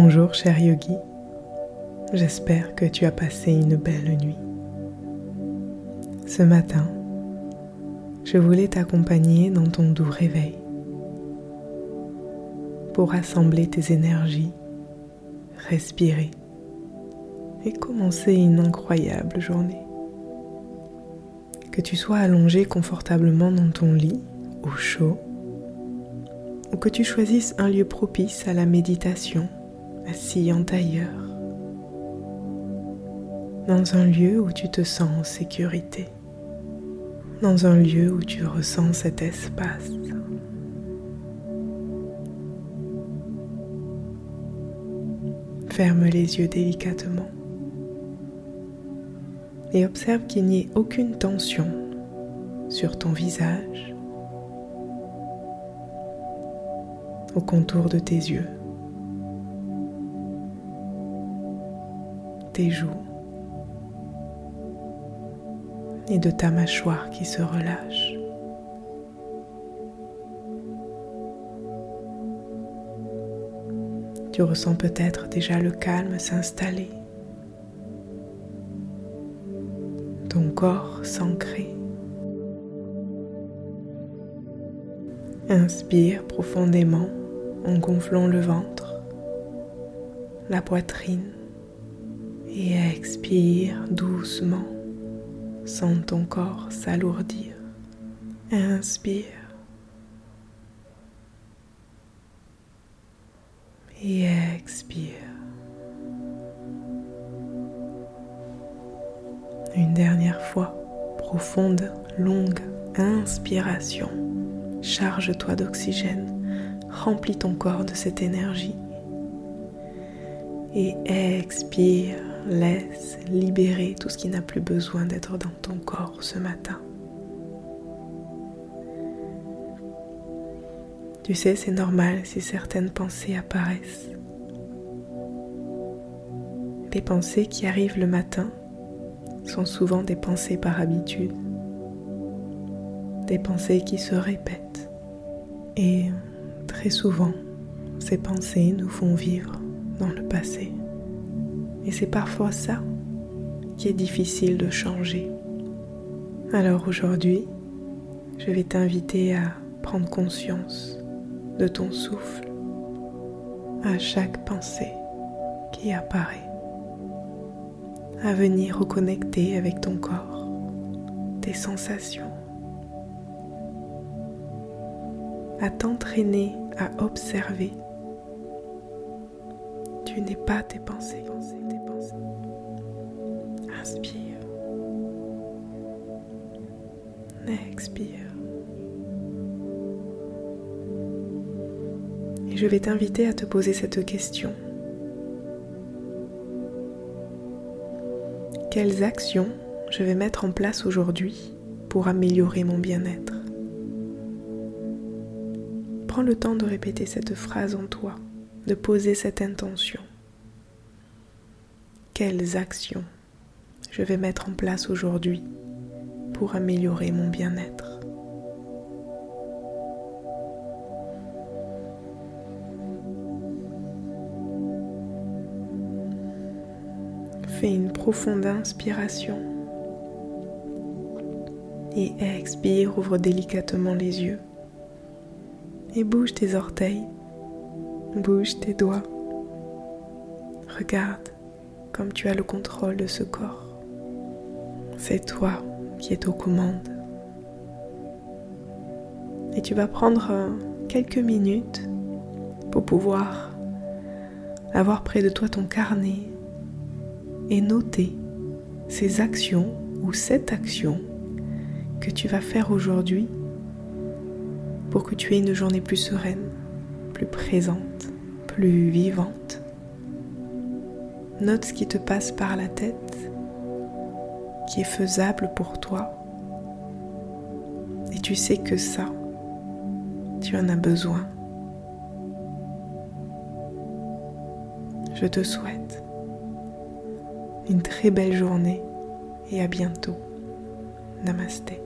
Bonjour cher yogi, j'espère que tu as passé une belle nuit. Ce matin, je voulais t'accompagner dans ton doux réveil pour rassembler tes énergies, respirer et commencer une incroyable journée. Que tu sois allongé confortablement dans ton lit, au chaud, ou que tu choisisses un lieu propice à la méditation assis en tailleur, dans un lieu où tu te sens en sécurité, dans un lieu où tu ressens cet espace. Ferme les yeux délicatement et observe qu'il n'y ait aucune tension sur ton visage, au contour de tes yeux. Joues et de ta mâchoire qui se relâche. Tu ressens peut-être déjà le calme s'installer, ton corps s'ancrer. Inspire profondément en gonflant le ventre, la poitrine expire doucement. Sens ton corps s'alourdir. Inspire. Et expire. Une dernière fois, profonde, longue inspiration. Charge-toi d'oxygène. Remplis ton corps de cette énergie. Et expire Laisse libérer tout ce qui n'a plus besoin d'être dans ton corps ce matin. Tu sais, c'est normal si certaines pensées apparaissent. Les pensées qui arrivent le matin sont souvent des pensées par habitude, des pensées qui se répètent. Et très souvent, ces pensées nous font vivre dans le passé. Et c'est parfois ça qui est difficile de changer. Alors aujourd'hui, je vais t'inviter à prendre conscience de ton souffle à chaque pensée qui apparaît, à venir reconnecter avec ton corps, tes sensations, à t'entraîner à observer. Tu n'es pas tes pensées. Inspire. Expire. Et je vais t'inviter à te poser cette question. Quelles actions je vais mettre en place aujourd'hui pour améliorer mon bien-être? Prends le temps de répéter cette phrase en toi, de poser cette intention. Quelles actions je vais mettre en place aujourd'hui pour améliorer mon bien-être. Fais une profonde inspiration et expire, ouvre délicatement les yeux et bouge tes orteils, bouge tes doigts. Regarde comme tu as le contrôle de ce corps. C'est toi qui es aux commandes. Et tu vas prendre euh, quelques minutes pour pouvoir avoir près de toi ton carnet et noter ces actions ou cette action que tu vas faire aujourd'hui pour que tu aies une journée plus sereine, plus présente, plus vivante. Note ce qui te passe par la tête qui est faisable pour toi. Et tu sais que ça, tu en as besoin. Je te souhaite une très belle journée et à bientôt. Namasté.